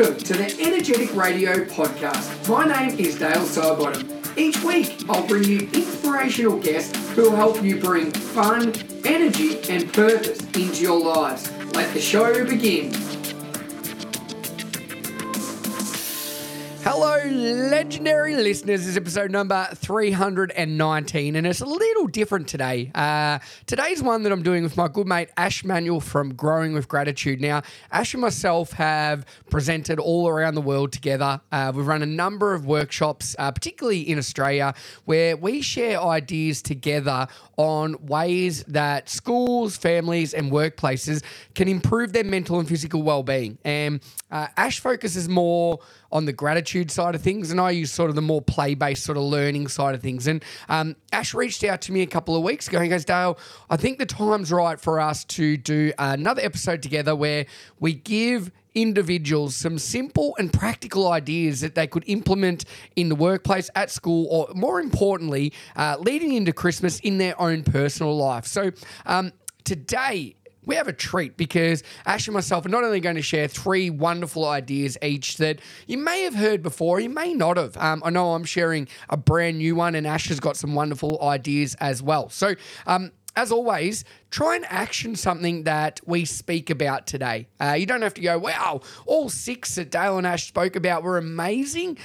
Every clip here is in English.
Welcome to the Energetic Radio Podcast. My name is Dale Sidebottom. Each week, I'll bring you inspirational guests who will help you bring fun, energy, and purpose into your lives. Let the show begin. Hello, legendary listeners. This is episode number 319, and it's a little different today. Uh, today's one that I'm doing with my good mate Ash Manuel from Growing with Gratitude. Now, Ash and myself have presented all around the world together. Uh, we've run a number of workshops, uh, particularly in Australia, where we share ideas together on ways that schools, families, and workplaces can improve their mental and physical well-being. And uh, Ash focuses more on the gratitude side of things, and I use sort of the more play based sort of learning side of things. And um, Ash reached out to me a couple of weeks ago. He goes, Dale, I think the time's right for us to do another episode together where we give individuals some simple and practical ideas that they could implement in the workplace, at school, or more importantly, uh, leading into Christmas in their own personal life. So, um, today we have a treat because Ash and myself are not only going to share three wonderful ideas each that you may have heard before, you may not have. Um, I know I'm sharing a brand new one, and Ash has got some wonderful ideas as well. So, um, as always, try and action something that we speak about today. Uh, you don't have to go, wow, all six that Dale and Ash spoke about were amazing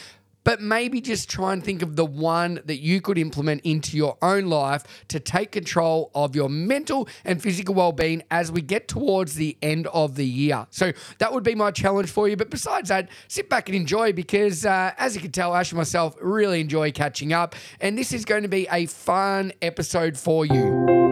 but maybe just try and think of the one that you could implement into your own life to take control of your mental and physical well-being as we get towards the end of the year. So that would be my challenge for you. But besides that, sit back and enjoy because, uh, as you can tell, Ash and myself really enjoy catching up, and this is going to be a fun episode for you.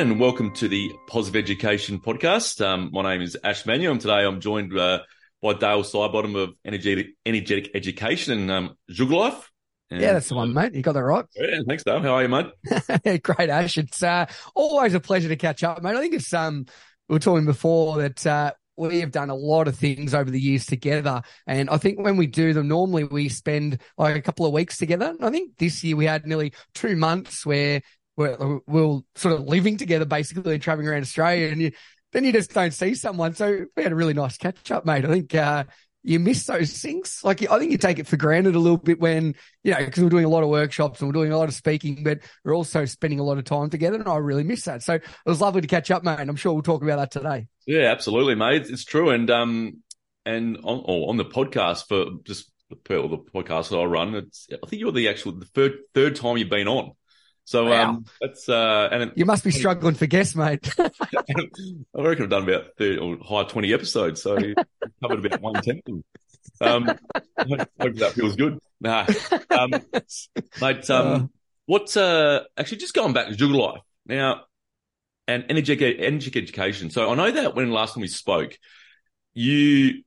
Everyone, and welcome to the Positive Education Podcast. Um, my name is Ash Manuel, and today I'm joined uh, by Dale Sidebottom of Energetic, Energetic Education and um, And, yeah, that's the one, mate. You got that right. Yeah, thanks, Dale. How are you, mate? Great, Ash. It's uh, always a pleasure to catch up, mate. I think it's um, we were talking before that uh, we have done a lot of things over the years together. And I think when we do them, normally we spend like a couple of weeks together. And I think this year we had nearly two months where we're, sort of living together basically and traveling around Australia and you, then you just don't see someone. So we had a really nice catch up, mate. I think, uh, you miss those things. Like I think you take it for granted a little bit when, you know, because we're doing a lot of workshops and we're doing a lot of speaking, but we're also spending a lot of time together. And I really miss that. So it was lovely to catch up, mate. And I'm sure we'll talk about that today. Yeah, absolutely, mate. It's true. And, um, and on, on the podcast for just the podcast that I run, it's, I think you're the actual, the third, third time you've been on. So wow. um, that's uh, and it, you must be struggling for guests, mate. I reckon I've done about 30 or high twenty episodes, so covered about one tenth. Um, hope that feels good. Nah, um, mate. Um, uh, what? Uh, actually, just going back to Jugar Life now, and energy energy education. So I know that when last time we spoke, you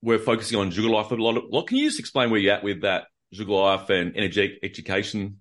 were focusing on Jugar Life a lot. Of, what can you just explain where you're at with that Jugar Life and Energetic Education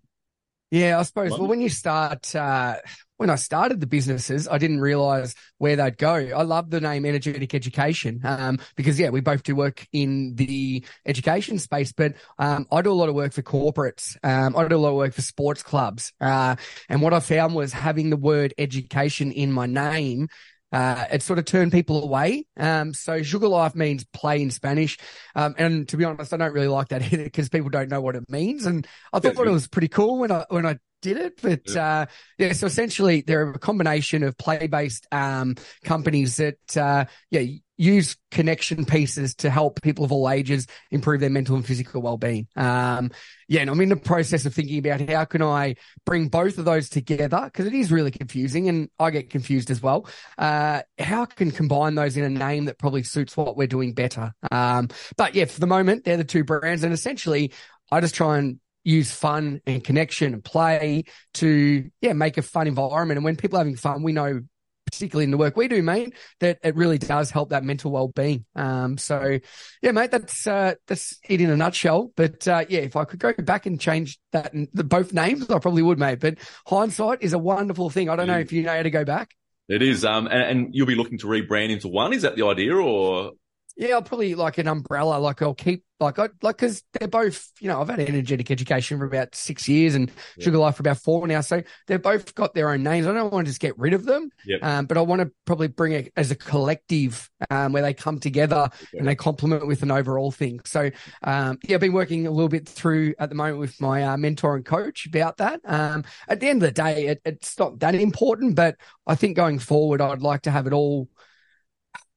yeah, I suppose. Well, when you start, uh, when I started the businesses, I didn't realize where they'd go. I love the name Energetic Education um, because, yeah, we both do work in the education space, but um, I do a lot of work for corporates. Um, I do a lot of work for sports clubs. Uh, and what I found was having the word education in my name uh, it sort of turned people away. Um, so Jugar Life means play in Spanish. Um, and to be honest, I don't really like that either because people don't know what it means. And I thought it was pretty cool when I, when I did it. But, yeah. Uh, yeah, so essentially they're a combination of play based, um, companies that, uh, yeah, use connection pieces to help people of all ages improve their mental and physical well-being. Um, yeah, and I'm in the process of thinking about how can I bring both of those together because it is really confusing and I get confused as well. Uh, how can combine those in a name that probably suits what we're doing better? Um, but yeah, for the moment, they're the two brands and essentially I just try and use fun and connection and play to, yeah, make a fun environment. And when people are having fun, we know particularly in the work we do, mate, that it really does help that mental well-being. Um, so yeah, mate, that's, uh, that's it in a nutshell. But, uh, yeah, if I could go back and change that, the, both names, I probably would, mate. But hindsight is a wonderful thing. I don't know if you know how to go back. It is. Um, and, and you'll be looking to rebrand into one. Is that the idea or? Yeah, I'll probably like an umbrella. Like I'll keep like I like because they're both. You know, I've had energetic education for about six years and Yeah. Jugar Life for about four now. So they've both got their own names. I don't want to just get rid of them. Yep. Um, but I want to probably bring it as a collective um, where they come together Okay. and they complement with an overall thing. So um, yeah, I've been working a little bit through at the moment with my uh, mentor and coach about that. Um, at the end of the day, it, it's not that important, but I think going forward, I'd like to have it all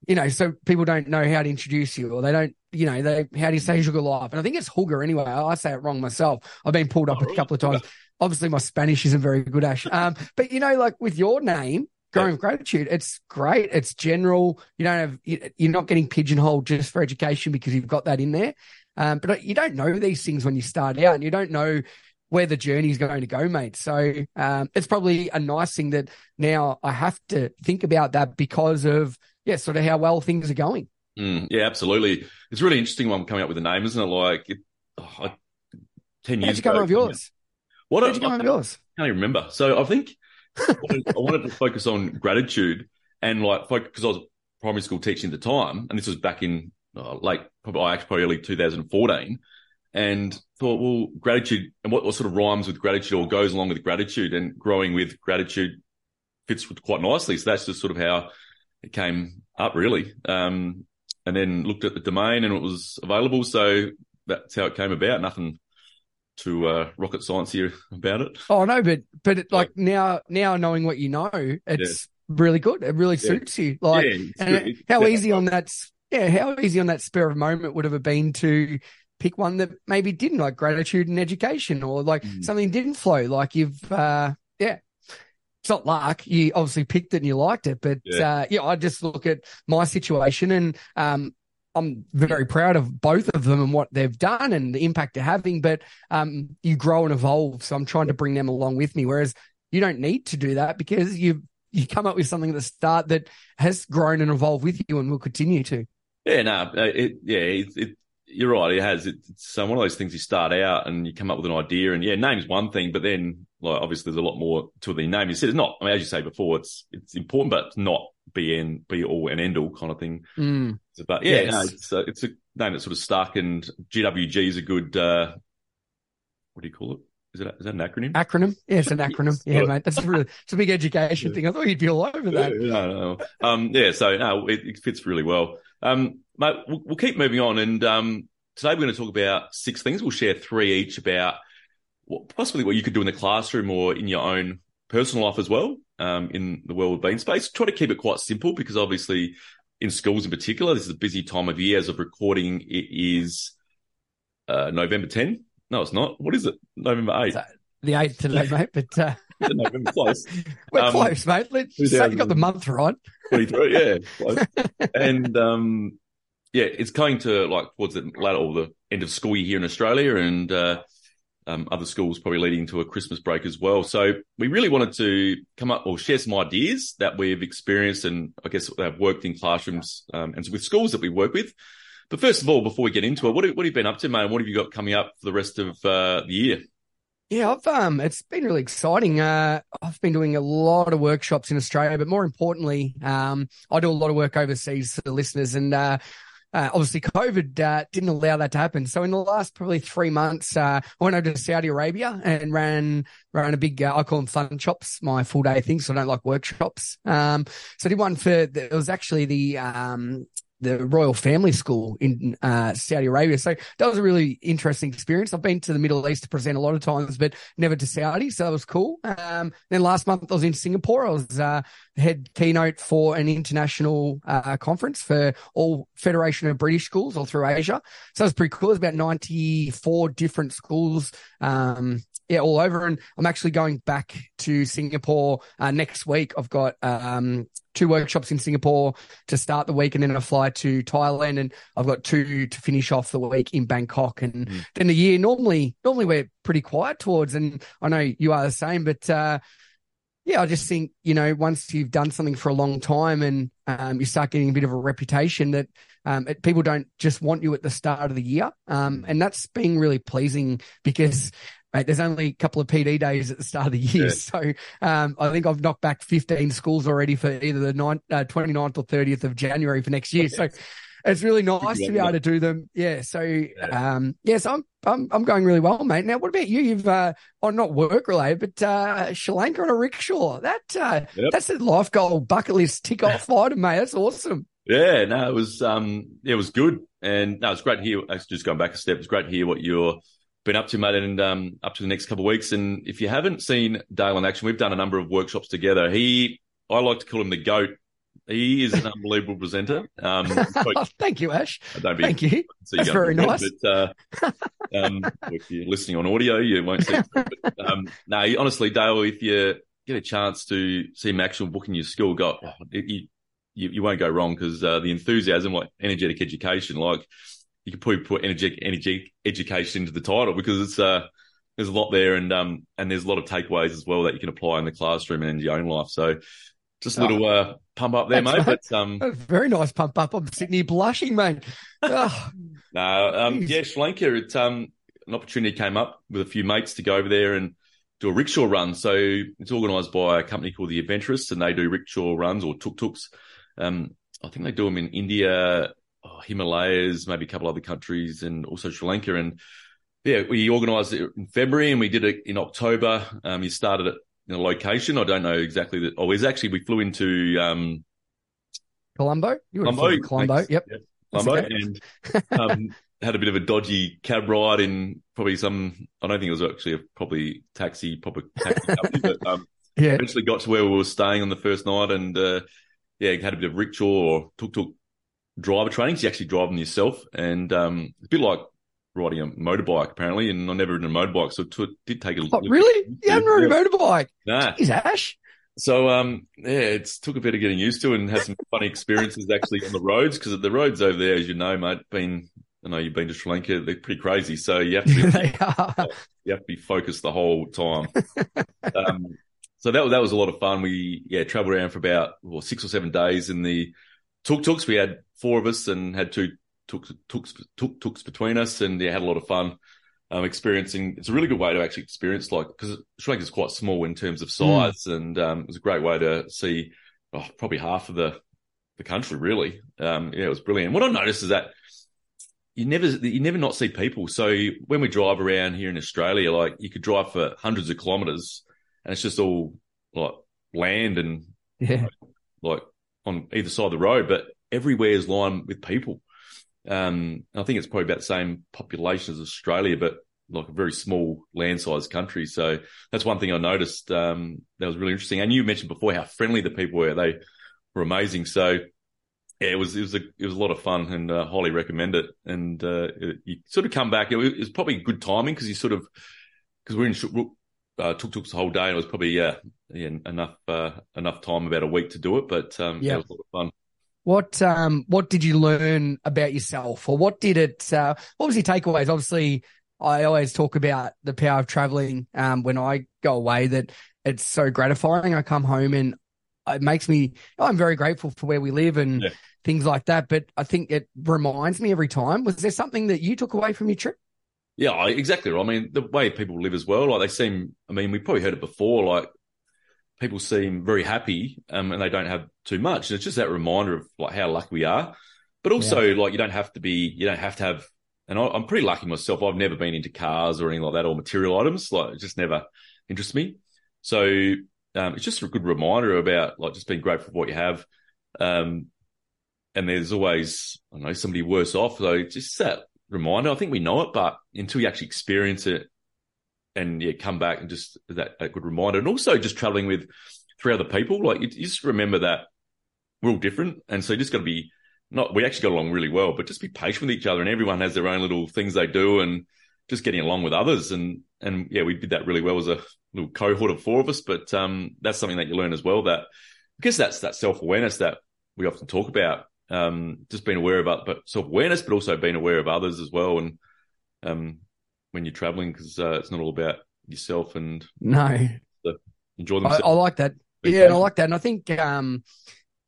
you know, so people don't know how to introduce you or they don't, you know, they, how do you say Jugar life? And I think it's Hooger anyway. I say it wrong myself. I've been pulled up Oh, a couple of times. Obviously my Spanish isn't very good, Ash. Um, but you know, like with your name, growing with gratitude, it's great. It's general. You don't have, you- you're not getting pigeonholed just for education because you've got that in there. Um, but you don't know these things when you start out and you don't know where the journey is going to go, mate. So, um, it's probably a nice thing that now I have to think about that because of, yeah, sort of how well things are going. Mm, yeah, absolutely. It's really interesting one coming up with a name, isn't it? Like it, oh, I, ten How'd years you come ago. with yours? What How'd you come I up with yours? can't even remember. So I think I wanted, I wanted to focus on gratitude and like because I was primary school teaching at the time, and this was back in uh, late, probably actually probably early 2014, and thought, well, gratitude and what, what sort of rhymes with gratitude or goes along with gratitude and growing with gratitude fits quite nicely. So that's just sort of how it came up, really. Um, and then looked at the domain and it was available, so that's how it came about. Nothing to uh, rocket science here about it. Oh no, but but it, like now now knowing what you know, it's really good. It really suits you. Like yeah, and. It's how easy on that yeah, how easy on that spur of moment would have been to pick one that maybe didn't like gratitude and education or like Mm. something didn't flow. Like you've uh yeah. It's not luck. You obviously picked it and you liked it, but Yeah. uh yeah, I just look at my situation and um I'm very proud of both of them and what they've done and the impact they're having, but um you grow and evolve. So I'm trying to bring them along with me. Whereas you don't need to do that because you you come up with something at the start that has grown and evolved with you and will continue to. Yeah, no, it, yeah, it, it, you're right. It has. It, it's one of those things you start out and you come up with an idea, and yeah, name's one thing, but then like obviously there's a lot more to the name. You said it's not. I mean, as you say before, it's it's important, but it's not be and be all and end all kind of thing. Mm. But yeah, Yes. no, it's a, it's a name that's sort of stuck, and GWG is a good. uh What do you call it? Is that is that an acronym? Acronym? Yeah, it's an acronym. Yeah, mate. That's a really, it's a big education Yeah. thing. I thought you'd be all over that. No, no. Um, yeah, so no, it, it fits really well. Um, mate, we'll, we'll keep moving on. And um, today we're going to talk about six things. We'll share three each about possibly what you could do in the classroom or in your own personal life as well, um, in the world of being space. Try to keep it quite simple because obviously in schools in particular, this is a busy time of year. As of recording, it is uh, November 10. No, it's not. What is it? November 8th. The eighth today, mate. But uh, November close. we're Um, close, mate. Let's say you got the month right. 23, yeah. close. and um, yeah, it's going to like towards the latter or the end of school year here in Australia, and uh, um, other schools probably leading to a Christmas break as well. So we really wanted to come up or share some ideas that we've experienced, and I guess have worked in classrooms um, and with schools that we work with. But first of all, before we get into it, what have, what have you been up to, mate? What have you got coming up for the rest of uh, the year? Yeah, I've um, it's been really exciting. Uh, I've been doing a lot of workshops in Australia, but more importantly, um, I do a lot of work overseas for the listeners, and uh, uh, obviously COVID uh, didn't allow that to happen. So in the last probably three months, uh, I went over to Saudi Arabia and ran ran a big uh, I call them fun shops, my full day thing. So I don't like workshops. Um, so I did one for the, it was actually the um the Royal Family School in uh, Saudi Arabia. So that was a really interesting experience. I've been to the Middle East to present a lot of times, but never to Saudi. So that was cool. Um, then last month I was in Singapore. I was uh, head keynote for an international uh, conference for all Federation of British Schools all through Asia. So it was pretty cool. There's about 94 different schools. Um, yeah, all over. And I'm actually going back to Singapore uh, next week. I've got um, two workshops in Singapore to start the week, and then I fly to Thailand, and I've got two to finish off the week in Bangkok. And Mm. then the year normally, normally we're pretty quiet towards, and I know you are the same, but uh, yeah, I just think you know once you've done something for a long time and um, you start getting a bit of a reputation that um, it, people don't just want you at the start of the year, um, and that's been really pleasing because. Mate, there's only a couple of PD days at the start of the year. Yeah. So um, I think I've knocked back 15 schools already for either the 9, uh, 29th or 30th of January for next year. So it's really nice to be able to do them. Yeah. So, um, yes, I'm, I'm, I'm going really well, mate. Now, what about you? You've, uh, oh, not work related, but, uh, Sri Lanka on a rickshaw. That, uh, yep. that's a life goal bucket list tick off item, mate. That's awesome. Yeah. No, it was, um, it was good. And no, it's great to hear, just going back a step, it's great to hear what you're, been up to, mate, and um, up to the next couple of weeks. And if you haven't seen Dale in action, we've done a number of workshops together. He, I like to call him the goat he is an unbelievable presenter. Um, Thank you, Ash. Don't be, Thank you. That's very nice. But, uh, um, if you're listening on audio, you won't see. It. But, um, no, honestly, Dale, if you get a chance to see him actual booking your school, go, oh, you, you, you, won't go wrong because uh, the enthusiasm, like energetic education, like you can probably put energetic, energetic education into the title because it's uh, there's a lot there and um and there's a lot of takeaways as well that you can apply in the classroom and in your own life. So just a little uh, pump up there, mate. But um, very nice pump up. I'm sitting here blushing, mate. Oh. no, um, yeah, Sri Lanka. It's um, an opportunity came up with a few mates to go over there and do a rickshaw run. So it's organised by a company called the Adventurists, and they do rickshaw runs or tuk tuks. Um, I think they do them in India, oh, Himalayas, maybe a couple other countries, and also Sri Lanka. And yeah, we organised it in February, and we did it in October. Um, you started it in a location. I don't know exactly that. Oh, it's actually we flew into um, Colombo. You Colombo, Colombo. Yep. yep. Colombo, okay. and um, had a bit of a dodgy cab ride in probably some. I don't think it was actually a probably taxi, proper taxi company, but um, yeah. Eventually got to where we were staying on the first night, and uh, yeah, had a bit of rickshaw or tuk tuk driver training. So you actually drive them yourself, and um, it's a bit like riding a motorbike apparently, and I never ridden a motorbike, so it t- did take a. Oh, really? You haven't ridden a motorbike? Nah. Jeez, Ash. So um, yeah, it's took a bit of getting used to, and had some funny experiences actually on the roads because the roads over there, as you know, mate, been. I know you've been to Sri Lanka; they're pretty crazy. So you have to be, you have to be focused the whole time. um, so that that was a lot of fun. We yeah travelled around for about well, six or seven days in the tuk tuks. We had four of us and had two took took took tooks between us, and yeah, had a lot of fun. Um, experiencing it's a really good way to actually experience like because Sri Lanka is quite small in terms of hmm. size, mm. and um, it was a great way to see oh, probably half of the the country really. Um, yeah, it was brilliant. What I noticed is that you never you never not see people. So when we drive around here in Australia, like you could drive for hundreds of kilometers, and it's just all like land and yeah, like on either side of the road, but everywhere is lined with people. Um, I think it's probably about the same population as Australia, but like a very small land sized country. So that's one thing I noticed um, that was really interesting. And you mentioned before how friendly the people were. They were amazing. So yeah, it was it was a it was a lot of fun and uh, highly recommend it. And uh, you sort of come back. It was, it was probably good timing because you sort of because we're in uh, took took the whole day and it was probably yeah, yeah enough uh, enough time about a week to do it. But um, yeah, it was a lot of fun. What um what did you learn about yourself, or what did it? Uh, what was your takeaways? Obviously, I always talk about the power of traveling. Um, when I go away, that it's so gratifying. I come home and it makes me. I'm very grateful for where we live and yeah. things like that. But I think it reminds me every time. Was there something that you took away from your trip? Yeah, exactly. Right. I mean, the way people live as well. Like they seem. I mean, we probably heard it before. Like people seem very happy um, and they don't have too much. And it's just that reminder of like how lucky we are. But also, yeah. like you don't have to be, you don't have to have. And I, am pretty lucky myself. I've never been into cars or anything like that or material items. Like it just never interests me. So um, it's just a good reminder about like just being grateful for what you have. Um, and there's always, I don't know, somebody worse off. So just that reminder. I think we know it, but until you actually experience it and yeah, come back and just that, that good reminder. And also just traveling with three other people, like you, you just remember that we're all different. And so you just got to be not, we actually got along really well, but just be patient with each other and everyone has their own little things they do and just getting along with others. And, and yeah, we did that really well as a little cohort of four of us, but, um, that's something that you learn as well that guess that's that self awareness that we often talk about. Um, just being aware of, but self awareness, but also being aware of others as well. And, um, when you're traveling because uh, it's not all about yourself and no enjoy themselves. I, I like that. yeah, and I like that, and I think um,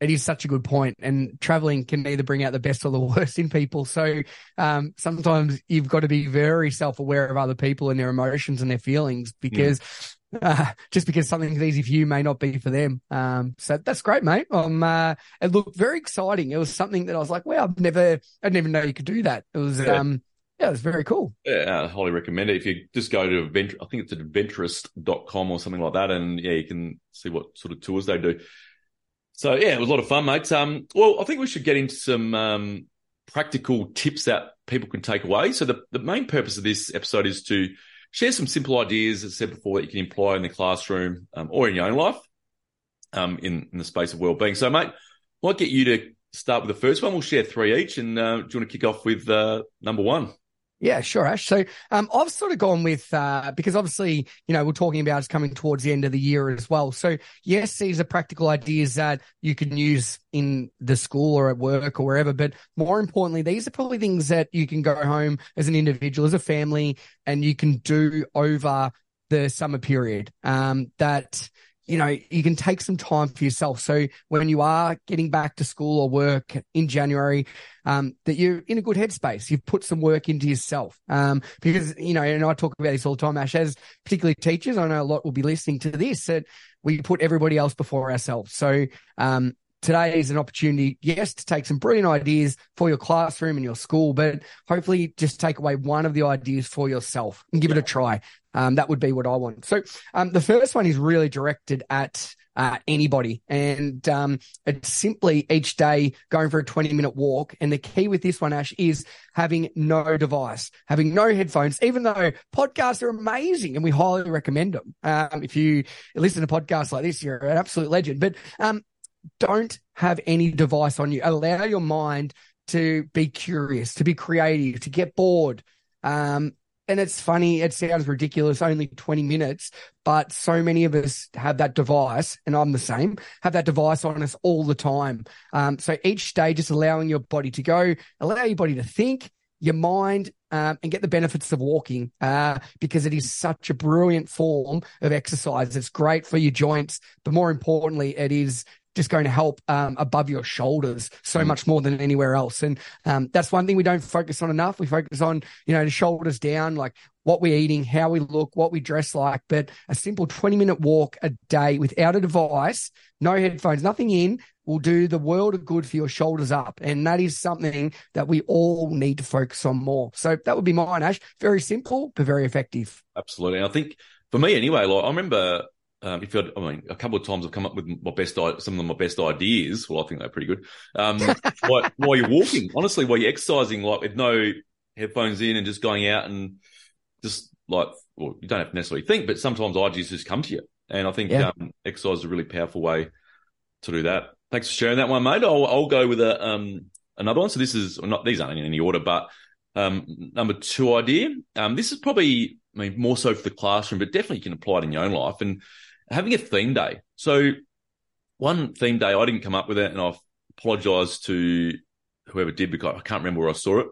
it is such a good point. And traveling can either bring out the best or the worst in people. So um, sometimes you've got to be very self aware of other people and their emotions and their feelings because. Uh, just because something's easy for you may not be for them. Um, so that's great, mate. Um, uh, it looked very exciting. It was something that I was like, wow, I've never, I didn't even know you could do that. It was, yeah. um, yeah, it was very cool. Yeah, I highly recommend it. If you just go to adventure, I think it's adventurist.com or something like that. And yeah, you can see what sort of tours they do. So yeah, it was a lot of fun, mate. Um, well, I think we should get into some, um, practical tips that people can take away. So the, the main purpose of this episode is to share some simple ideas, as I said before, that you can employ in the classroom um, or in your own life um, in, in the space of well-being. So, mate, I might get you to start with the first one. We'll share three each. And uh, do you want to kick off with uh, number one? Yeah, sure, Ash. So um, I've sort of gone with uh, because obviously, you know, we're talking about it's coming towards the end of the year as well. So yes, these are practical ideas that you can use in the school or at work or wherever. But more importantly, these are probably things that you can go home as an individual, as a family, and you can do over the summer period. Um, that you know, you can take some time for yourself. So when you are getting back to school or work in January, um, that you're in a good headspace. You've put some work into yourself. Um, because, you know, and I talk about this all the time, Ash, as particularly teachers, I know a lot will be listening to this, that we put everybody else before ourselves. So, um, today is an opportunity, yes, to take some brilliant ideas for your classroom and your school, but hopefully just take away one of the ideas for yourself and give yeah. it a try. Um, that would be what I want. So, um, the first one is really directed at, uh, anybody. And, um, it's simply each day going for a 20 minute walk. And the key with this one, Ash, is having no device, having no headphones, even though podcasts are amazing and we highly recommend them. Um, if you listen to podcasts like this, you're an absolute legend, but, um, don't have any device on you. Allow your mind to be curious, to be creative, to get bored. Um, and it's funny, it sounds ridiculous, only 20 minutes, but so many of us have that device, and I'm the same, have that device on us all the time. Um, so each day, just allowing your body to go, allow your body to think, your mind, um, and get the benefits of walking uh, because it is such a brilliant form of exercise. It's great for your joints, but more importantly, it is just going to help um, above your shoulders so mm. much more than anywhere else. And um, that's one thing we don't focus on enough. We focus on, you know, the shoulders down, like what we're eating, how we look, what we dress like. But a simple 20 minute walk a day without a device, no headphones, nothing in will do the world of good for your shoulders up. And that is something that we all need to focus on more. So that would be mine, Ash. Very simple, but very effective. Absolutely. I think for me anyway, like I remember um, if you I mean, a couple of times I've come up with my best, some of my best ideas. Well, I think they're pretty good. Um, while, while, you're walking, honestly, while you're exercising, like with no headphones in and just going out and just like, well, you don't have to necessarily think, but sometimes ideas just come to you. And I think yeah. um, exercise is a really powerful way to do that. Thanks for sharing that one, mate. I'll, I'll go with a, um, another one. So this is not, these aren't in any order, but, um, number two idea. Um, this is probably, I mean, more so for the classroom, but definitely you can apply it in your own life. And having a theme day. So one theme day, I didn't come up with it, and I apologise to whoever did because I can't remember where I saw it.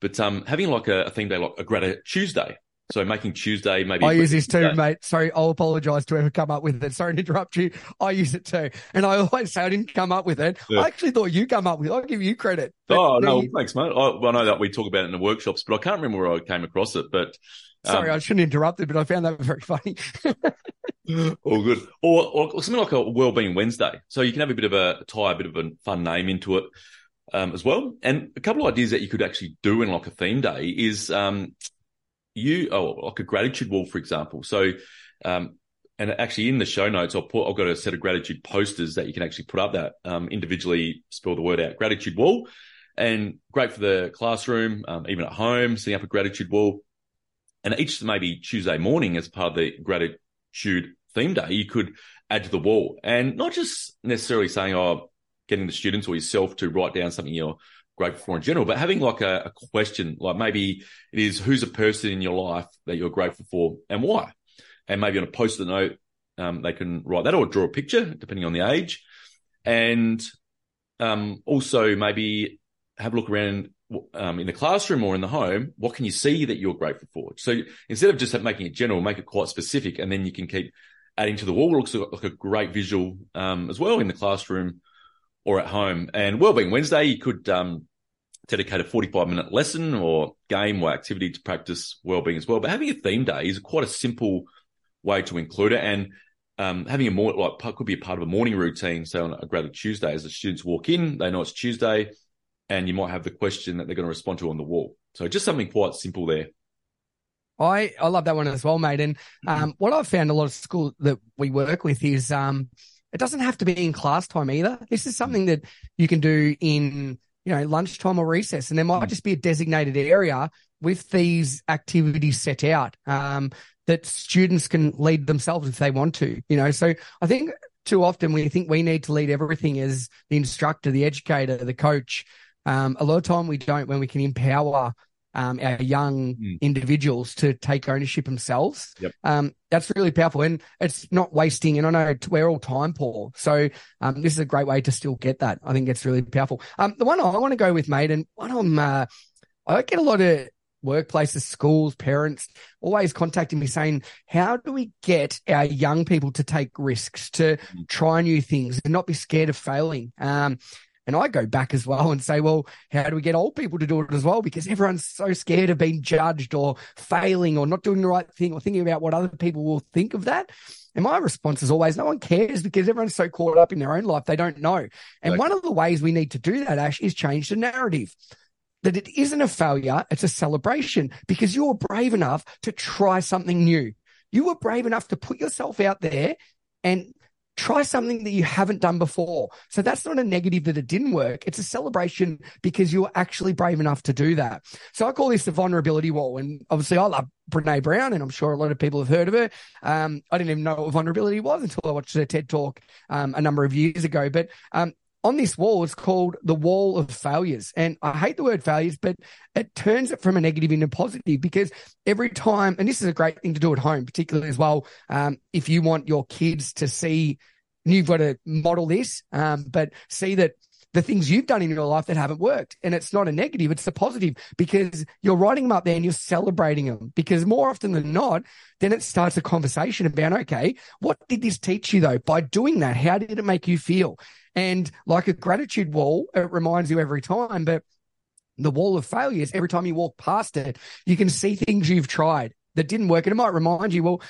But um, having like a, a theme day, like a Greta Tuesday. So making Tuesday maybe. I use this too, day. mate. Sorry, I'll apologise to whoever come up with it. Sorry to interrupt you. I use it too, and I always say I didn't come up with it. Yeah. I actually thought you come up with. it. I'll give you credit. Oh no, thanks, mate. I, I, know that we talk about it in the workshops, but I can't remember where I came across it. But Sorry, um, I shouldn't interrupt it, but I found that very funny. all good. Or, or, something like a Wellbeing Wednesday. So you can have a bit of a tie a bit of a fun name into it um, as well. And a couple of ideas that you could actually do in like a theme day is um, you, oh, like a gratitude wall, for example. So, um, and actually in the show notes, I'll put, I've got a set of gratitude posters that you can actually put up that um, individually spell the word out gratitude wall and great for the classroom, um, even at home, setting up a gratitude wall and each maybe Tuesday morning as part of the gratitude theme day, you could add to the wall and not just necessarily saying, oh, getting the students or yourself to write down something you're grateful for in general, but having like a, a question, like maybe it is who's a person in your life that you're grateful for and why? And maybe on a post-it note, um, they can write that or draw a picture depending on the age. And um, also maybe have a look around um, in the classroom or in the home, what can you see that you're grateful for? So instead of just making it general, make it quite specific, and then you can keep adding to the wall. It looks like a great visual um, as well in the classroom or at home. And Wellbeing Wednesday, you could um, dedicate a 45 minute lesson or game or activity to practice wellbeing as well. But having a theme day is quite a simple way to include it. And um, having a more like could be a part of a morning routine. So on a graded Tuesday, as the students walk in, they know it's Tuesday, and you might have the question that they're going to respond to on the wall. So just something quite simple there. I, I love that one as well, mate. And um, what I've found a lot of school that we work with is um, it doesn't have to be in class time either. This is something that you can do in you know lunchtime or recess, and there might just be a designated area with these activities set out um, that students can lead themselves if they want to. You know, so I think too often we think we need to lead everything as the instructor, the educator, the coach. Um, a lot of time we don't when we can empower um, our young mm. individuals to take ownership themselves. Yep. Um, that's really powerful and it's not wasting. And I know we're all time poor. So, um, this is a great way to still get that. I think it's really powerful. Um, the one I want to go with, mate, and one I'm, uh, I get a lot of workplaces, schools, parents always contacting me saying, how do we get our young people to take risks, to mm. try new things and not be scared of failing? Um, and I go back as well and say, well, how do we get old people to do it as well? Because everyone's so scared of being judged or failing or not doing the right thing or thinking about what other people will think of that. And my response is always, no one cares because everyone's so caught up in their own life, they don't know. And one of the ways we need to do that, Ash, is change the narrative that it isn't a failure, it's a celebration because you're brave enough to try something new. You were brave enough to put yourself out there and try something that you haven't done before. So that's not a negative that it didn't work. It's a celebration because you were actually brave enough to do that. So I call this the vulnerability wall. And obviously I love Brene Brown and I'm sure a lot of people have heard of her. Um, I didn't even know what vulnerability was until I watched her TED talk, um, a number of years ago. But, um, on this wall, it's called the wall of failures. And I hate the word failures, but it turns it from a negative into positive because every time, and this is a great thing to do at home, particularly as well, um, if you want your kids to see, you've got to model this, um, but see that the things you've done in your life that haven't worked. And it's not a negative, it's a positive because you're writing them up there and you're celebrating them. Because more often than not, then it starts a conversation about, okay, what did this teach you though? By doing that, how did it make you feel? And like a gratitude wall, it reminds you every time, but the wall of failures, every time you walk past it, you can see things you've tried that didn't work. And it might remind you, well,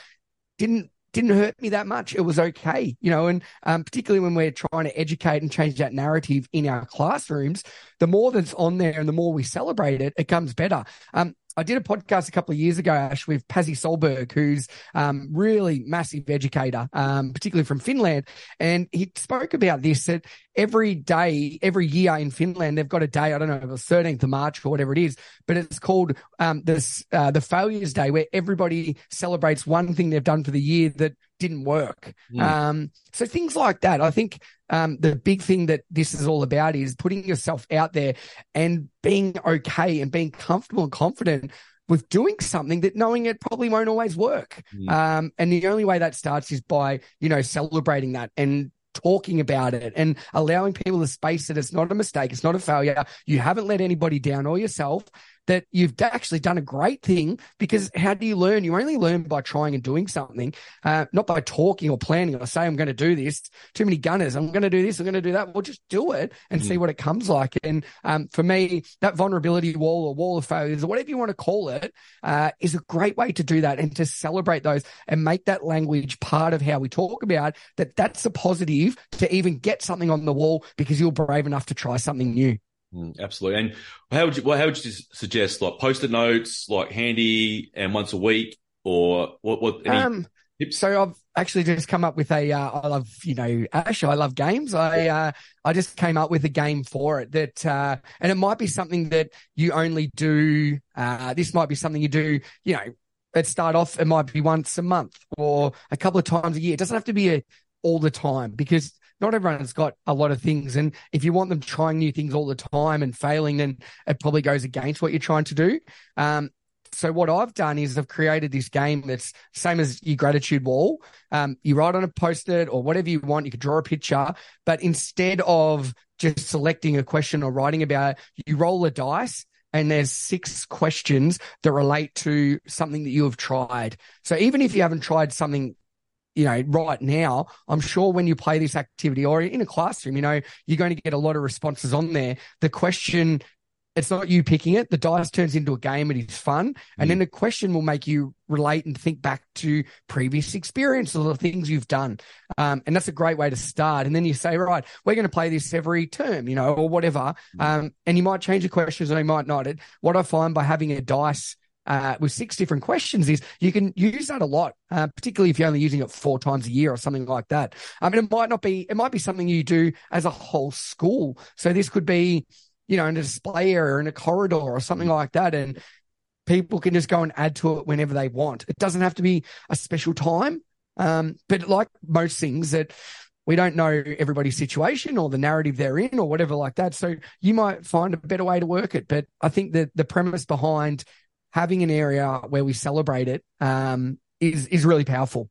didn't didn't hurt me that much. It was okay, you know, and um, particularly when we're trying to educate and change that narrative in our classrooms, the more that's on there and the more we celebrate it, it comes better. Um, I did a podcast a couple of years ago, Ash, with Pasi Sahlberg, who's um, really massive educator, um, particularly from Finland, and he spoke about this that every day, every year in Finland, they've got a day. I don't know the 13th of March or whatever it is, but it's called um, this uh, the Failures Day, where everybody celebrates one thing they've done for the year that didn't work. Mm. Um, so things like that. I think um, the big thing that this is all about is putting yourself out there and being okay and being comfortable and confident with doing something that knowing it probably won't always work. Mm. Um, and the only way that starts is by, you know, celebrating that and talking about it and allowing people the space that it's not a mistake. It's not a failure. You haven't let anybody down or yourself that you've actually done a great thing because how do you learn? You only learn by trying and doing something, uh, not by talking or planning or say, I'm going to do this. Too many gunners. I'm going to do this. I'm going to do that. Well, just do it and mm see what it comes like. And um, for me, that vulnerability wall or wall of failures or whatever you want to call it uh, is a great way to do that and to celebrate those and make that language part of how we talk about that. That's a positive to even get something on the wall because you're brave enough to try something new. Mm, absolutely. And how would you, well, how would you suggest like post-it notes, like handy and once a week or what, what, any um, tips? So I've actually just come up with a, uh, I love, you know, Ash, I love games. I, uh, I just came up with a game for it that, uh, and it might be something that you only do, uh, this might be something you do, you know, it start off, it might be once a month or a couple of times a year. It doesn't have to be a, all the time because not everyone's got a lot of things. And if you want them trying new things all the time and failing, then it probably goes against what you're trying to do. Um, so what I've done is I've created this game that's same as your gratitude wall. Um, you write on a post-it or whatever you want. You could draw a picture, but instead of just selecting a question or writing about it, you roll a dice and there's six questions that relate to something that you have tried. So even if you haven't tried something you know, right now, I'm sure when you play this activity or in a classroom, you know, you're going to get a lot of responses on there. The question it's not you picking it. The dice turns into a game. It is fun. And then the question will make you relate and think back to previous experiences or the things you've done. Um, and that's a great way to start. And then you say, right, we're going to play this every term, you know, or whatever. Um, and you might change the questions or you might not. It, what I find by having a dice uh, with six different questions is you can use that a lot, uh, particularly if you're only using it four times a year or something like that. I mean, it might not be, it might be something you do as a whole school. So this could be, you know, in a display area in a corridor or something like that. And people can just go and add to it whenever they want. It doesn't have to be a special time. Um, but like most things that we don't know everybody's situation or the narrative they're in or whatever like that. So you might find a better way to work it. But I think that the premise behind having an area where we celebrate it um, is is really powerful.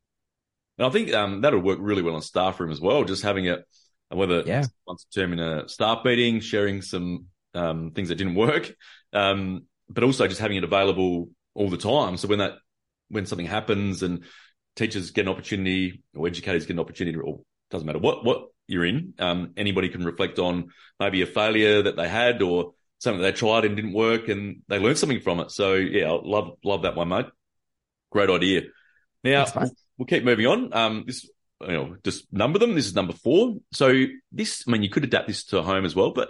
And I think um, that'll work really well in staff room as well. Just having it, whether yeah. once a term in a staff meeting, sharing some um, things that didn't work, um, but also just having it available all the time. So when that when something happens and teachers get an opportunity or educators get an opportunity, or doesn't matter what what you're in, um, anybody can reflect on maybe a failure that they had or something they tried and didn't work and they learned something from it. So yeah, I love love that one, mate. Great idea. Now we'll, we'll, keep moving on. Um, this you know just number them. This is number four. So this, I mean, you could adapt this to home as well, but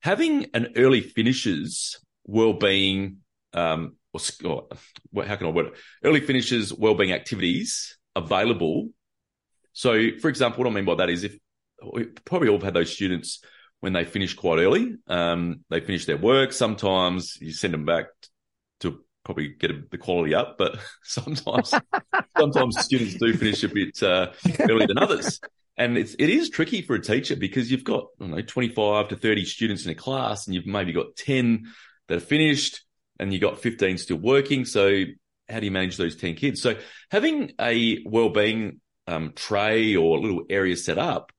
having an early finishes well-being um, or, or how can I word it? Early finishes well-being activities available. So, for example, what I mean by that is if we probably all have had those students when they finish quite early. Um, they finish their work. Sometimes you send them back to probably get the quality up, but sometimes, sometimes students do finish a bit uh, earlier than others. And it's, it is tricky for a teacher because you've got, I don't know, 25 to 30 students in a class and you've maybe got 10 that are finished and you've got 15 still working. So how do you manage those 10 kids? So having a well-being um, tray or a little area set up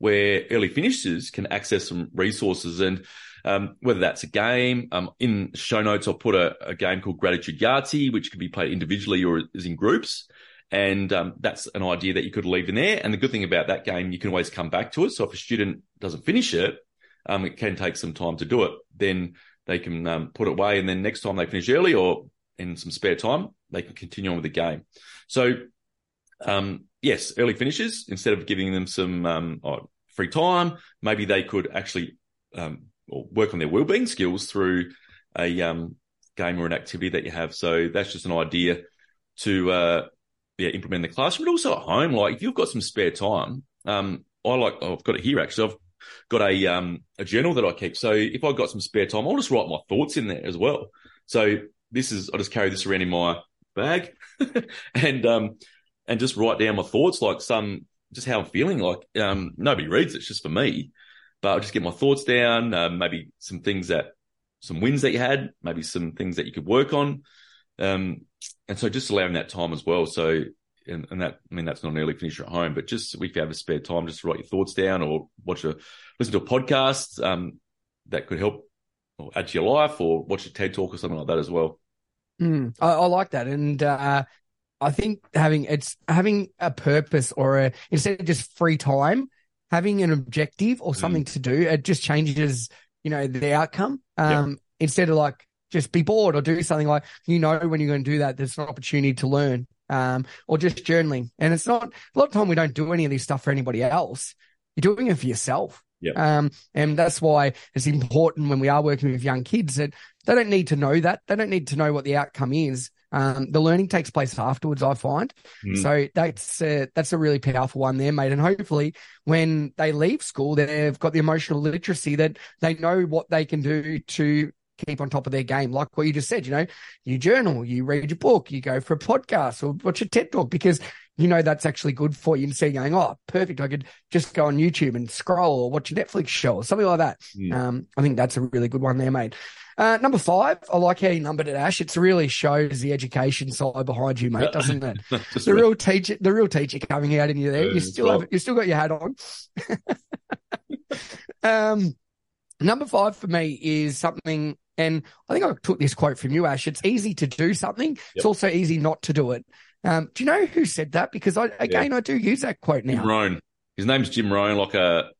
where early finishers can access some resources and um, whether that's a game. Um, in show notes, I'll put a, a, game called Gratitude Yahtzee, which can be played individually or is in groups. And um, that's an idea that you could leave in there. And the good thing about that game, you can always come back to it. So if a student doesn't finish it, um, it can take some time to do it. Then they can um, put it away, and then next time they finish early or in some spare time, they can continue on with the game. So um, yes, early finishes, instead of giving them some um, oh, free time, maybe they could actually um, work on their well-being skills through a um, game or an activity that you have. So that's just an idea to uh, yeah, implement in the classroom, but also at home. Like if you've got some spare time, um, I like oh, I've got it here actually. I've got a um, a journal that I keep. So if I've got some spare time, I'll just write my thoughts in there as well. So this is I just carry this around in my bag and um, and just write down my thoughts, like some just how I'm feeling. Like um, nobody reads it, it's just for me. But I'll just get my thoughts down, uh, maybe some things that some wins that you had, maybe some things that you could work on. Um, and so just allowing that time as well. So, and, and, that, I mean, that's not an early finisher at home, but just if you have a spare time, just write your thoughts down or watch a, listen to a podcast, um, that could help or add to your life or watch a TED talk or something like that as well. Mm, I, I, like that. And, uh, I think having it's having a purpose or a instead of just free time, having an objective or something mm. to do, it just changes, you know, the outcome. Um, yep. instead of like just be bored or do something like you know when you're going to do that, there's an opportunity to learn. Um, or just journaling. And it's not a lot of time we don't do any of this stuff for anybody else. You're doing it for yourself. Yeah. Um, and that's why it's important when we are working with young kids that they don't need to know that. They don't need to know what the outcome is. Um, the learning takes place afterwards, I find. Mm. So that's a, that's a really powerful one there, mate. And hopefully, when they leave school, they've got the emotional literacy that they know what they can do to keep on top of their game. Like what you just said, you know, you journal, you read your book, you go for a podcast or watch a TED talk because you know that's actually good for you instead of going, oh, perfect. I could just go on YouTube and scroll or watch a Netflix show or something like that. Mm. Um, I think that's a really good one there, mate. Uh, number five, I like how you numbered it, Ash. It really shows the education side behind you, mate, doesn't it? the real teacher, the real teacher coming out in you there. You still have, you still got your hat on. um, number five for me is something, and I think I took this quote from you, Ash. It's easy to do something. Yep. It's also easy not to do it. Um, do you know who said that? Because I, again, yeah. I do use that quote now. Jim Rohn. His name's Jim Rohn, like a,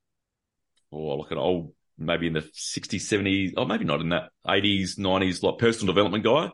oh, like an old maybe in the 60s, 70s, or maybe not in that 80s, 90s, like personal development guy.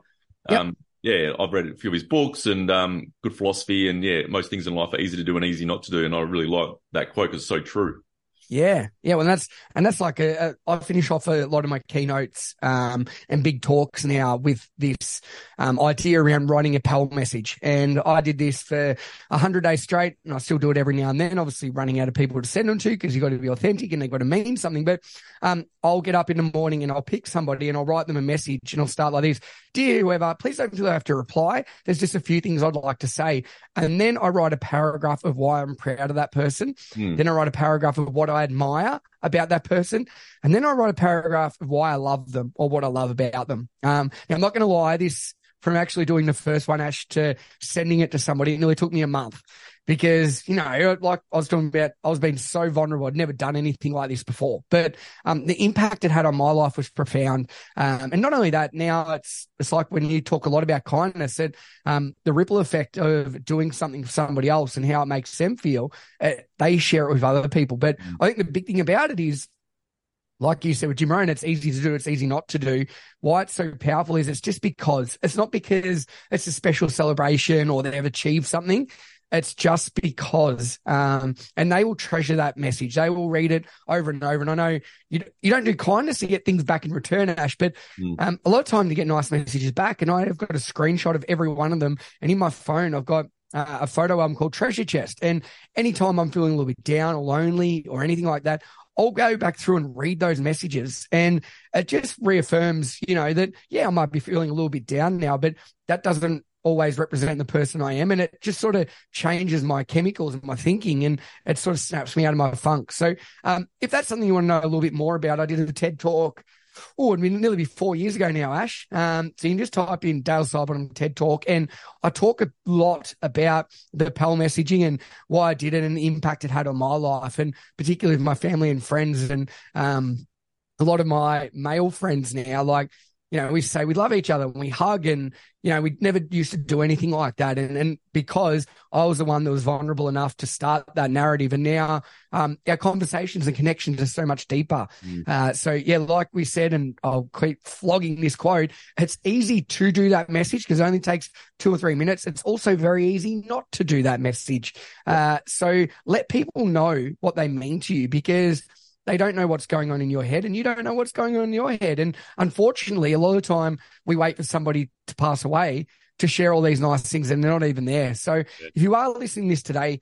Yep. Um, yeah, I've read a few of his books and um, good philosophy. And yeah, most things in life are easy to do and easy not to do. And I really like that quote because it's so true. Yeah, yeah. Well, that's and that's like a, a, I finish off a lot of my keynotes um, and big talks now with this um, idea around writing a PAL message. And I did this for hundred days straight, and I still do it every now and then. Obviously, running out of people to send them to because you've got to be authentic and they've got to mean something. But um, I'll get up in the morning and I'll pick somebody and I'll write them a message and I'll start like this: Dear whoever, please don't feel I have to reply. There's just a few things I'd like to say, and then I write a paragraph of why I'm proud of that person. Mm. Then I write a paragraph of what I admire about that person. And then I write a paragraph of why I love them or what I love about them. Um, I'm not going to lie, this from actually doing the first one, Ash, to sending it to somebody, it nearly took me a month because, you know, like I was talking about, I was being so vulnerable. I'd never done anything like this before, but, um, the impact it had on my life was profound. Um, and not only that, now it's, it's like when you talk a lot about kindness that, um, the ripple effect of doing something for somebody else and how it makes them feel, uh, they share it with other people. But I think the big thing about it is, like you said with Jim Rohn, it's easy to do, it's easy not to do. Why it's so powerful is it's just because it's not because it's a special celebration or they've achieved something. It's just because, um, and they will treasure that message. They will read it over and over. And I know you, you don't do kindness to get things back in return, Ash, but, Mm. um, a lot of time to get nice messages back. And I've got a screenshot of every one of them. And in my phone, I've got uh, a photo album called Treasure Chest. And anytime I'm feeling a little bit down or lonely or anything like that, I'll go back through and read those messages and it just reaffirms, you know, that, yeah, I might be feeling a little bit down now, but that doesn't always represent the person I am. And it just sort of changes my chemicals and my thinking and it sort of snaps me out of my funk. So, um, if that's something you want to know a little bit more about, I did a TED talk. Oh, it'd be nearly be four years ago now, Ash. Um, so you can just type in Dale Sidebottom TED Talk, and I talk a lot about the PAL messaging and why I did it and the impact it had on my life, and particularly with my family and friends, and um, a lot of my male friends now, like you know, we say we love each other and we hug and, you know, we never used to do anything like that. And, and because I was the one that was vulnerable enough to start that narrative. And now, um, our conversations and connections are so much deeper. Mm. Uh, so yeah, like we said, and I'll keep flogging this quote, it's easy to do that message because it only takes two or three minutes. It's also very easy not to do that message. Uh, so let people know what they mean to you because they don't know what's going on in your head and you don't know what's going on in your head. And unfortunately, a lot of the time we wait for somebody to pass away to share all these nice things and they're not even there. So if you are listening to this today,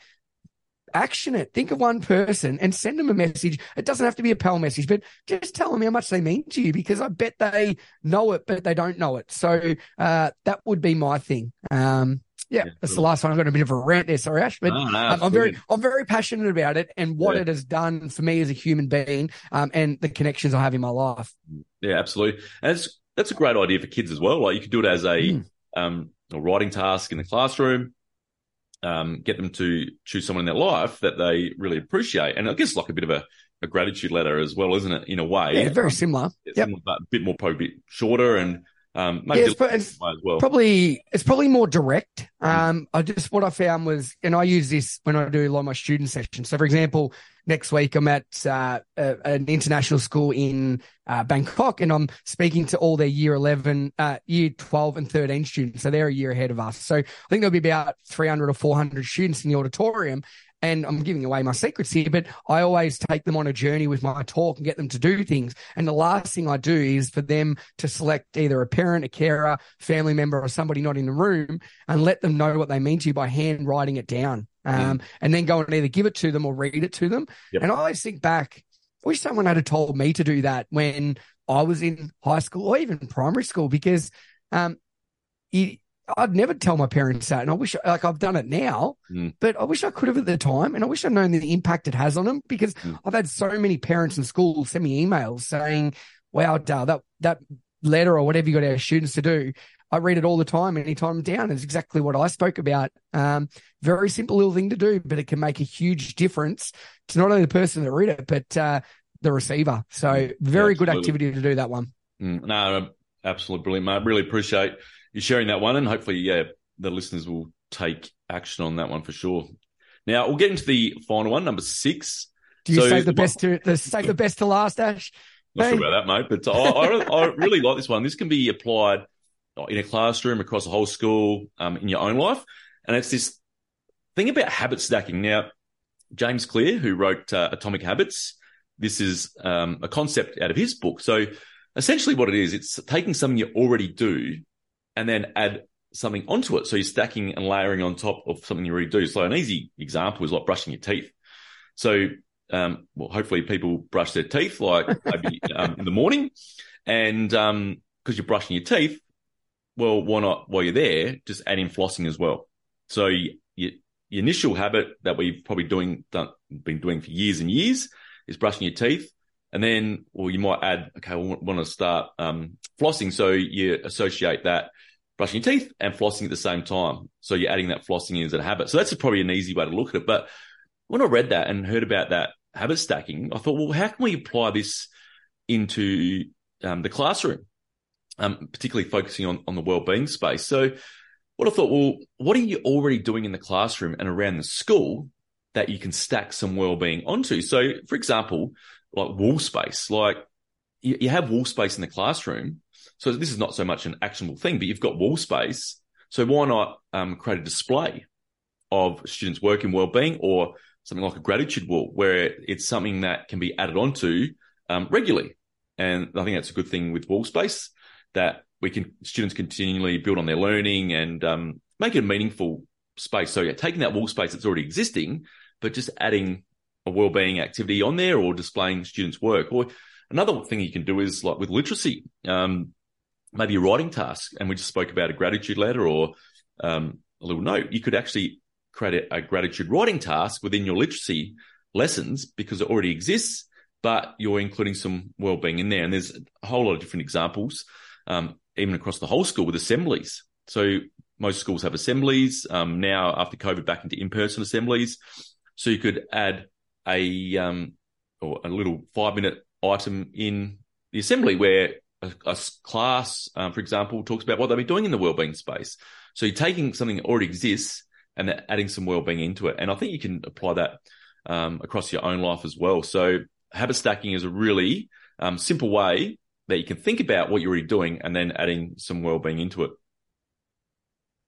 action it. Think of one person and send them a message. It doesn't have to be a PAL message, but just tell them how much they mean to you because I bet they know it, but they don't know it. So, uh, that would be my thing. Um, yeah, Yeah, that's the last one. I've got a bit of a rant there. Sorry, Ash, but No, no, um, I'm very. I'm very passionate about it and what Yeah. it has done for me as a human being, um, and the connections I have in my life. Yeah, absolutely. And it's that's a great idea for kids as well. Like you could do it as a Mm. um a writing task in the classroom. Um, get them to choose someone in their life that they really appreciate, and I guess like a bit of a, a gratitude letter as well, isn't it? In a way, Yeah, very Um, similar. it's Yep. similar, but a bit more, probably a bit shorter, and um, maybe Yeah, it's, pro- it's as well. probably it's probably more direct. Um, I just what I found was, and I use this when I do a lot of my student sessions. So, for example, next week I'm at uh, a, an international school in uh, Bangkok, and I'm speaking to all their year eleven, uh, year twelve, and thirteen students. So they're a year ahead of us. So I think there'll be about three hundred or four hundred students in the auditorium. And I'm giving away my secrets here, but I always take them on a journey with my talk and get them to do things. And the last thing I do is for them to select either a parent, a carer, family member, or somebody not in the room and let them know what they mean to you by hand writing it down. Um, and then go and either give it to them or read it to them. Yep. And I always think back, I wish someone had told me to do that when I was in high school or even primary school because, um, you, I'd never tell my parents that. And I wish, like, I've done it now, Mm. but I wish I could have at the time. And I wish I'd known the impact it has on them because Mm. I've had so many parents in school send me emails saying, wow, Dale, that, that letter or whatever you got our students to do. I read it all the time, anytime I'm down. It's exactly what I spoke about. Um, very simple little thing to do, but it can make a huge difference to not only the person that read it, but, uh, the receiver. So very good activity to do that one. Mm, no, absolutely brilliant, mate. Really appreciate you sharing that one, and hopefully, yeah, the listeners will take action on that one for sure. Now we'll get into the final one, number six. Do you So- save the best to, the, save the best to last, Ash? Not hey. sure about that, mate, but I, I, I, really like this one. This can be applied in a classroom, across a whole school, um, in your own life. And it's this thing about habit stacking. Now, James Clear, who wrote uh, Atomic Habits, this is um, a concept out of his book. So essentially what it is, it's taking something you already do and then add something onto it. So you're stacking and layering on top of something you already do. So an easy example is like brushing your teeth. So, um, well, hopefully people brush their teeth like maybe um, in the morning, and because um, you're brushing your teeth, well, why not while you're there just add in flossing as well? So you, you, your initial habit that we've probably doing done, been doing for years and years is brushing your teeth. And then, well, you might add, okay, we want to start um, flossing. So you associate that brushing your teeth and flossing at the same time. So you're adding that flossing in as a habit. So that's probably an easy way to look at it. But when I read that and heard about that habit stacking, I thought, well, how can we apply this into um, the classroom, um, particularly focusing on, on the well-being space? So what I thought, well, what are you already doing in the classroom and around the school that you can stack some well-being onto? So, for example, like wall space, like you, you have wall space in the classroom. So this is not so much an actionable thing, but you've got wall space. So why not um, create a display of students' work in well-being or something like a gratitude wall where it's something that can be added onto um, regularly. And I think that's a good thing with wall space that we can students continually build on their learning and um, make it a meaningful space. So yeah, taking that wall space that's already existing, but just adding a well-being activity on there or displaying students' work. Or another thing you can do is like with literacy, um, maybe a writing task. And we just spoke about a gratitude letter or um, a little note. You could actually create a, a gratitude writing task within your literacy lessons because it already exists, but you're including some well-being in there. And there's a whole lot of different examples, um, even across the whole school with assemblies. So most schools have assemblies um, now after COVID back into in-person assemblies. So you could add a um, or a little five-minute item in the assembly where a, a class, um, for example, talks about what they'll be doing in the well-being space. So you're taking something that already exists and adding some well-being into it. And I think you can apply that um, across your own life as well. So habit stacking is a really um, simple way that you can think about what you're already doing and then adding some well-being into it.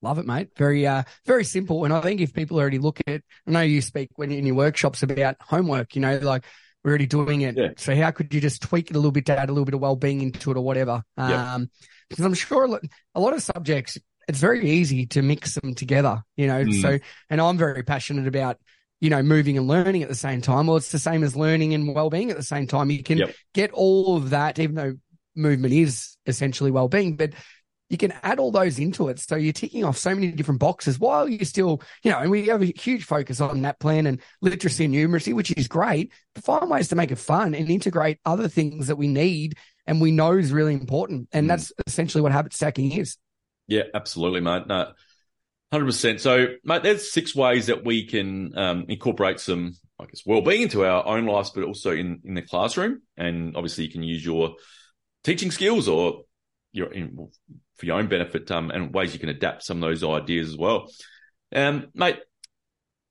Love it, mate. Very, uh, very simple. And I think if people already look at, I know you speak when in your workshops about homework, you know, like we're already doing it. Yeah. So how could you just tweak it a little bit to add a little bit of well-being into it or whatever? Yeah. Um, because I'm sure a lot of subjects, it's very easy to mix them together, you know. Mm. So, and I'm very passionate about, you know, moving and learning at the same time. Well, it's the same as learning and well-being at the same time. You can yep. get all of that, even though movement is essentially well-being, but you can add all those into it. So you're ticking off so many different boxes while you're still, you know, and we have a huge focus on that plan and literacy and numeracy, which is great, but find ways to make it fun and integrate other things that we need and we know is really important. And mm. that's essentially what habit stacking is. Yeah, absolutely, mate. No, 100%. So, mate, there's six ways that we can um, incorporate some, I guess, well-being into our own lives, but also in, in the classroom. And obviously you can use your teaching skills or your, in, for your own benefit um, and ways you can adapt some of those ideas as well. Um, mate,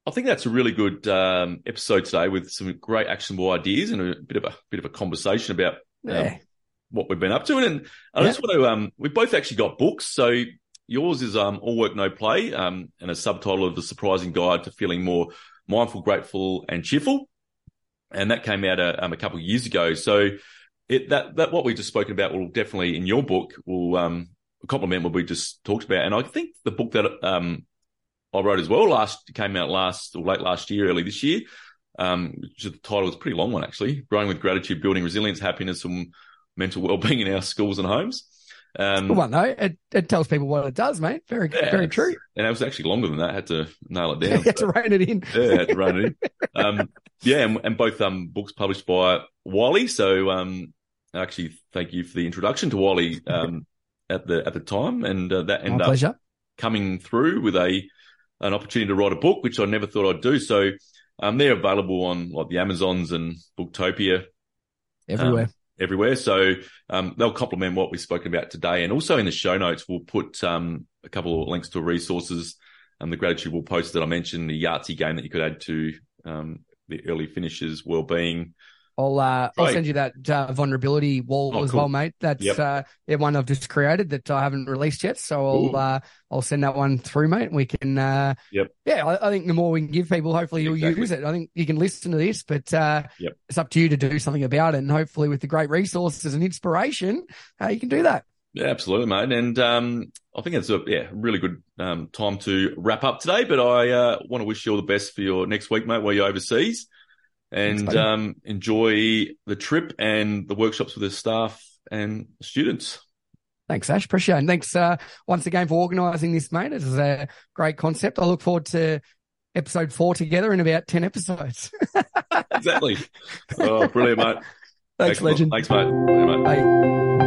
I think that's a really good um, episode today with some great actionable ideas and a bit of a bit of a conversation about um, yeah what we've been up to. And I yeah. just want to, um, we both actually got books. So yours is um, All Work, No Play um, and a subtitle of The Surprising Guide to Feeling More Mindful, Grateful and Cheerful. And that came out a, uh, um, a couple of years ago. So it, that, that what we just spoken about will definitely in your book will um, complement what we just talked about. And I think the book that um, I wrote as well last came out last or late last year, early this year. Um, the title is a pretty long one actually. Growing with gratitude, building resilience, happiness, and mental well-being in our schools and homes. Um, well, no, it, it tells people what it does, mate. Very, yeah, very true. And it was actually longer than that. I had to nail it down. you had to rein it in. yeah, I had to rein it in. Um, yeah, and, and, both um, books published by Wiley. So um, actually, thank you for the introduction to Wiley um, at the at the time, and uh, that ended pleasure. up coming through with a an opportunity to write a book, which I never thought I'd do. So um, they're available on like the Amazons and Booktopia everywhere. Um, everywhere. So um, they'll complement what we've spoken about today. And also in the show notes, we'll put um, a couple of links to resources. And the gratitude will post that I mentioned, the Yahtzee game that you could add to um, the early finishes well-being I'll uh, I'll send you that uh, vulnerability wall Oh, as cool. well, mate. That's Yep. uh, yeah, one I've just created that I haven't released yet. So I'll Ooh. uh, I'll send that one through, mate. We can uh, Yep. yeah, I, I think the more we can give people, hopefully you'll Exactly. use it. I think you can listen to this, but uh, Yep. it's up to you to do something about it. And hopefully, with the great resources and inspiration, uh, you can do that. Yeah, absolutely, mate. And um, I think it's a yeah really good um, time to wrap up today. But I uh, want to wish you all the best for your next week, mate, while you're overseas, and um, enjoy the trip and the workshops with the staff and students. Thanks, Ash. Appreciate it. And thanks uh, once again for organising this, mate. It is a great concept. I look forward to episode four together in about 10 episodes. Exactly. oh, brilliant, mate. Thanks, Excellent. legend. Thanks, mate. Yeah, mate. Bye.